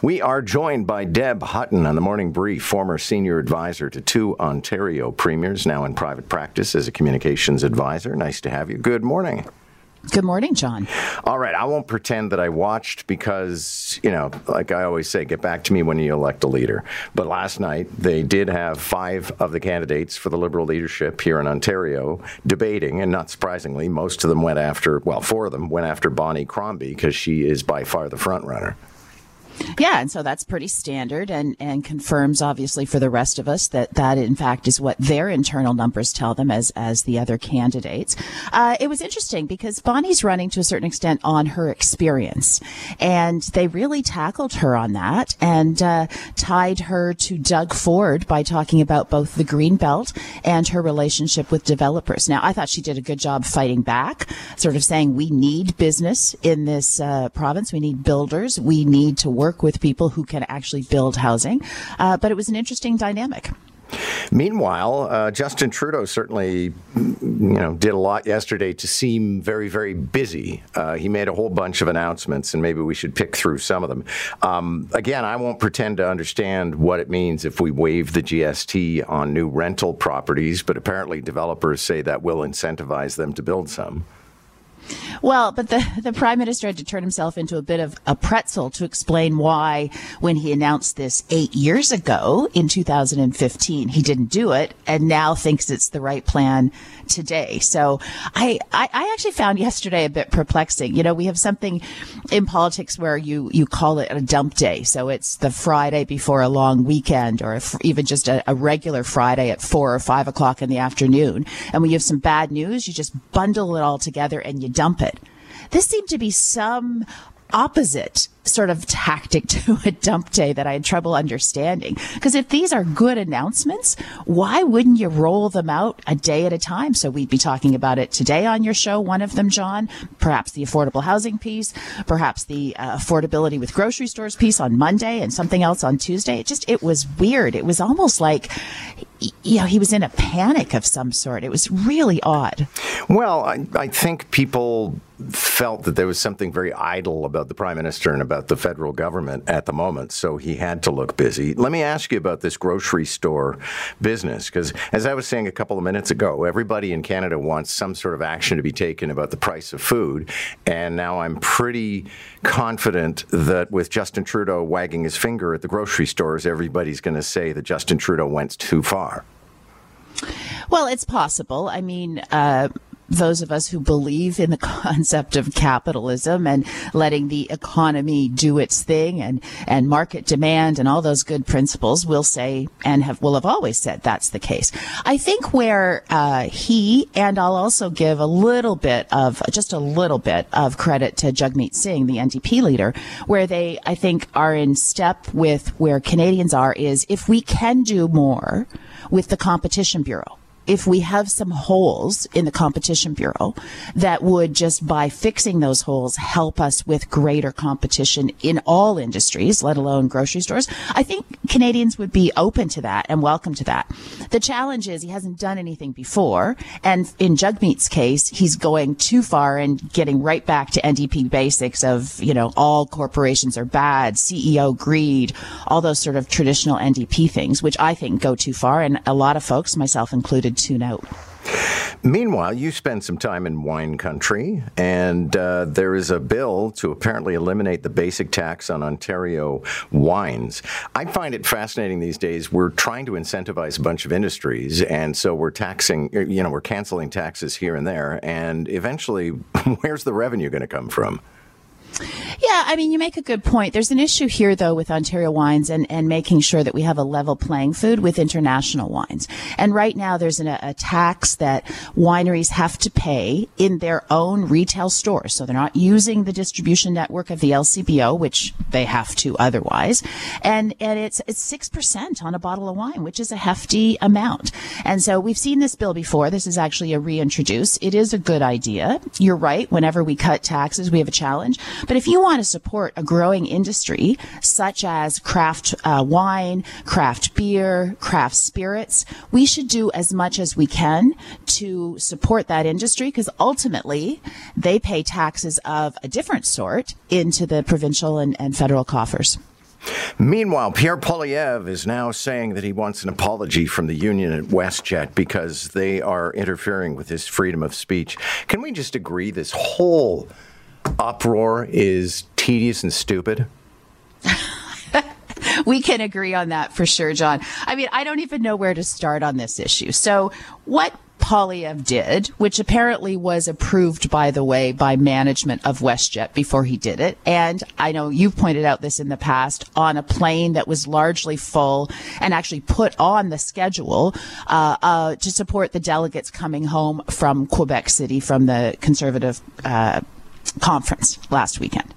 We are joined by Deb Hutton on the Morning Brief, former senior advisor to two Ontario premiers, now in private practice as a communications advisor. Nice to have you. Good morning. Good morning, John. All right, I won't pretend that I watched because, you know, like I always say, get back to me when you elect a leader. But last night, they did have five of the candidates for the Liberal leadership here in Ontario debating, and not surprisingly, most of them went after, well, four of them went after Bonnie Crombie because she is by far the front runner. Yeah, and so that's pretty standard and, and confirms obviously for the rest of us that that in fact is what their internal numbers tell them as as the other candidates. Uh, it was interesting because Bonnie's running to a certain extent on her experience, and they really tackled her on that and uh, tied her to Doug Ford by talking about both the green belt and her relationship with developers. Now, I thought she did a good job fighting back, sort of saying we need business in this uh, province, we need builders, we need to work work with people who can actually build housing. Uh, but it was an interesting dynamic. Meanwhile, uh, Justin Trudeau certainly, you know, did a lot yesterday to seem very, very busy. Uh, he made a whole bunch of announcements, and maybe we should pick through some of them. Um, again, I won't pretend to understand what it means if we waive the GST on new rental properties, but apparently developers say that will incentivize them to build some. Well, but the, the prime minister had to turn himself into a bit of a pretzel to explain why, when he announced this eight years ago in 2015, he didn't do it and now thinks it's the right plan today. So I, I, I actually found yesterday a bit perplexing. You know, we have something in politics where you, you call it a dump day. So it's the Friday before a long weekend or even just a, a regular Friday at four or five o'clock in the afternoon. And when you have some bad news, you just bundle it all together and you dump it. This seemed to be some opposite sort of tactic to a dump day that I had trouble understanding. Because if these are good announcements, why wouldn't you roll them out a day at a time? So we'd be talking about it today on your show, one of them, John, perhaps the affordable housing piece, perhaps the uh, affordability with grocery stores piece on Monday and something else on Tuesday. It just, it was weird. It was almost like, you know, he was in a panic of some sort. It was really odd. Well, I, I think people felt that there was something very idle about the prime minister and about the federal government at the moment, so he had to look busy. Let me ask you about this grocery store business, because as I was saying a couple of minutes ago, everybody in Canada wants some sort of action to be taken about the price of food, and now I'm pretty confident that with Justin Trudeau wagging his finger at the grocery stores, everybody's going to say that Justin Trudeau went too far. Well, it's possible. I mean, uh, those of us who believe in the concept of capitalism and letting the economy do its thing and, and market demand and all those good principles will say and have will have always said that's the case. I think where uh, he and I'll also give a little bit of just a little bit of credit to Jagmeet Singh, the NDP leader, where they I think are in step with where Canadians are is if we can do more with the Competition Bureau if we have some holes in the competition bureau that would just by fixing those holes help us with greater competition in all industries, let alone grocery stores, I think Canadians would be open to that and welcome to that. The challenge is he hasn't done anything before. And in Jagmeet's case, he's going too far and getting right back to NDP basics of, you know, all corporations are bad, CEO greed, all those sort of traditional NDP things, which I think go too far. And a lot of folks, myself included, out. Meanwhile, you spend some time in wine country, and uh, there is a bill to apparently eliminate the basic tax on Ontario wines. I find it fascinating these days. We're trying to incentivize a bunch of industries, and so we're taxing, you know, we're canceling taxes here and there, and eventually, where's the revenue going to come from? Yeah, I mean, you make a good point. There's an issue here, though, with Ontario wines and, and making sure that we have a level playing field with international wines. And right now, there's an, a tax that wineries have to pay in their own retail stores. So they're not using the distribution network of the LCBO, which they have to otherwise. And, and it's, it's 6% on a bottle of wine, which is a hefty amount. And so we've seen this bill before. This is actually a reintroduce. It is a good idea. You're right. Whenever we cut taxes, we have a challenge. But if you want to support a growing industry such as craft uh, wine, craft beer, craft spirits, we should do as much as we can to support that industry because ultimately they pay taxes of a different sort into the provincial and, and federal coffers. Meanwhile, Pierre Poilievre is now saying that he wants an apology from the union at WestJet because they are interfering with his freedom of speech. Can we just agree this whole uproar is tedious and stupid? we can agree on that for sure, John. I mean, I don't even know where to start on this issue. So, what Poilievre did, which apparently was approved, by the way, by management of WestJet before he did it. And I know you've pointed out this in the past on a plane that was largely full and actually put on the schedule uh, uh, to support the delegates coming home from Quebec City from the conservative uh, conference last weekend.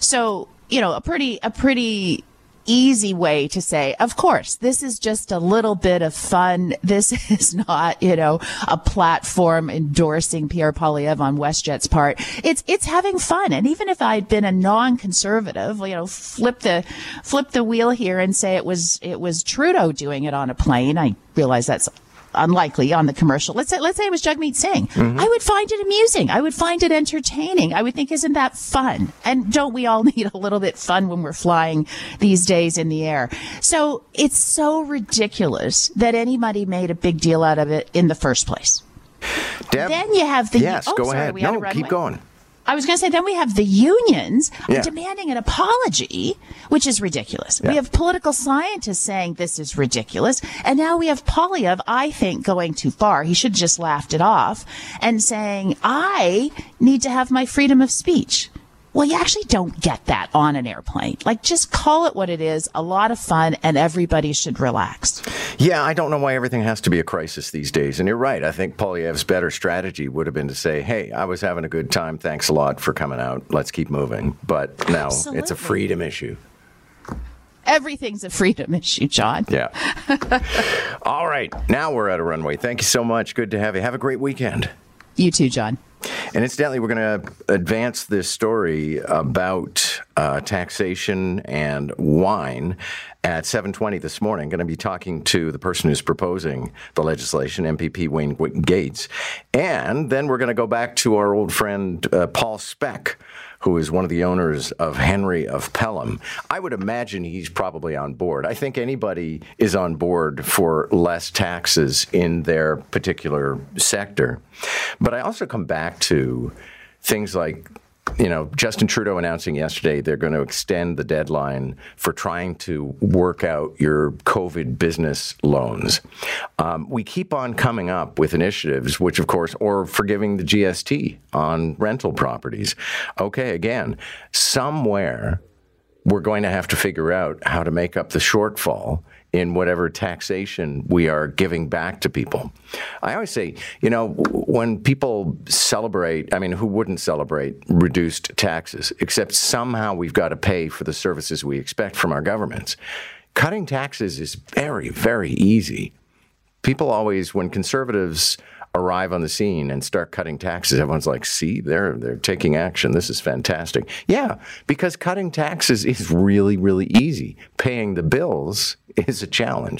So, you know, a pretty, a pretty easy way to say, of course, this is just a little bit of fun. This is not, you know, a platform endorsing Pierre Poilievre on WestJet's part. It's, it's having fun. And even if I'd been a non-conservative, you know, flip the, flip the wheel here and say it was, it was Trudeau doing it on a plane. I realize that's unlikely on the commercial. Let's say, let's say it was Jagmeet Singh. Mm-hmm. I would find it amusing. I would find it entertaining. I would think, isn't that fun? And don't we all need a little bit fun when we're flying these days in the air? So it's so ridiculous that anybody made a big deal out of it in the first place. Deb, then you have the yes. Oh, go sorry, ahead. No, keep going. I was going to say, then we have the unions yeah. demanding an apology, which is ridiculous. Yeah. We have political scientists saying this is ridiculous. And now we have Poilievre, I think, going too far. He should have just laughed it off and saying, I need to have my freedom of speech. Well, you actually don't get that on an airplane. Like, just call it what it is a lot of fun, and everybody should relax. Yeah, I don't know why everything has to be a crisis these days. And you're right. I think Poilievre's better strategy would have been to say, hey, I was having a good time. Thanks a lot for coming out. Let's keep moving. But now Absolutely. it's a freedom issue. Everything's a freedom issue, John. Yeah. All right. Now we're at a runway. Thank you so much. Good to have you. Have a great weekend. You too, John. And incidentally, we're going to advance this story about uh, taxation and wine at 7:20 this morning. Going to be talking to the person who's proposing the legislation, MPP Wayne Gates, and then we're going to go back to our old friend uh, Paul Speck who is one of the owners of Henry of Pelham. I would imagine he's probably on board. I think anybody is on board for less taxes in their particular sector. But I also come back to things like you know, Justin Trudeau announcing yesterday they're going to extend the deadline for trying to work out your COVID business loans. Um, we keep on coming up with initiatives, which, of course, or forgiving the GST on rental properties. Okay, again, somewhere we're going to have to figure out how to make up the shortfall in whatever taxation we are giving back to people. I always say, you know, when people celebrate, I mean, who wouldn't celebrate reduced taxes, except somehow we've got to pay for the services we expect from our governments. Cutting taxes is very, very easy. People always, when conservatives arrive on the scene and start cutting taxes, everyone's like, "See, they're they're taking action. This is fantastic." Yeah, because cutting taxes is really really easy. Paying the bills is a challenge.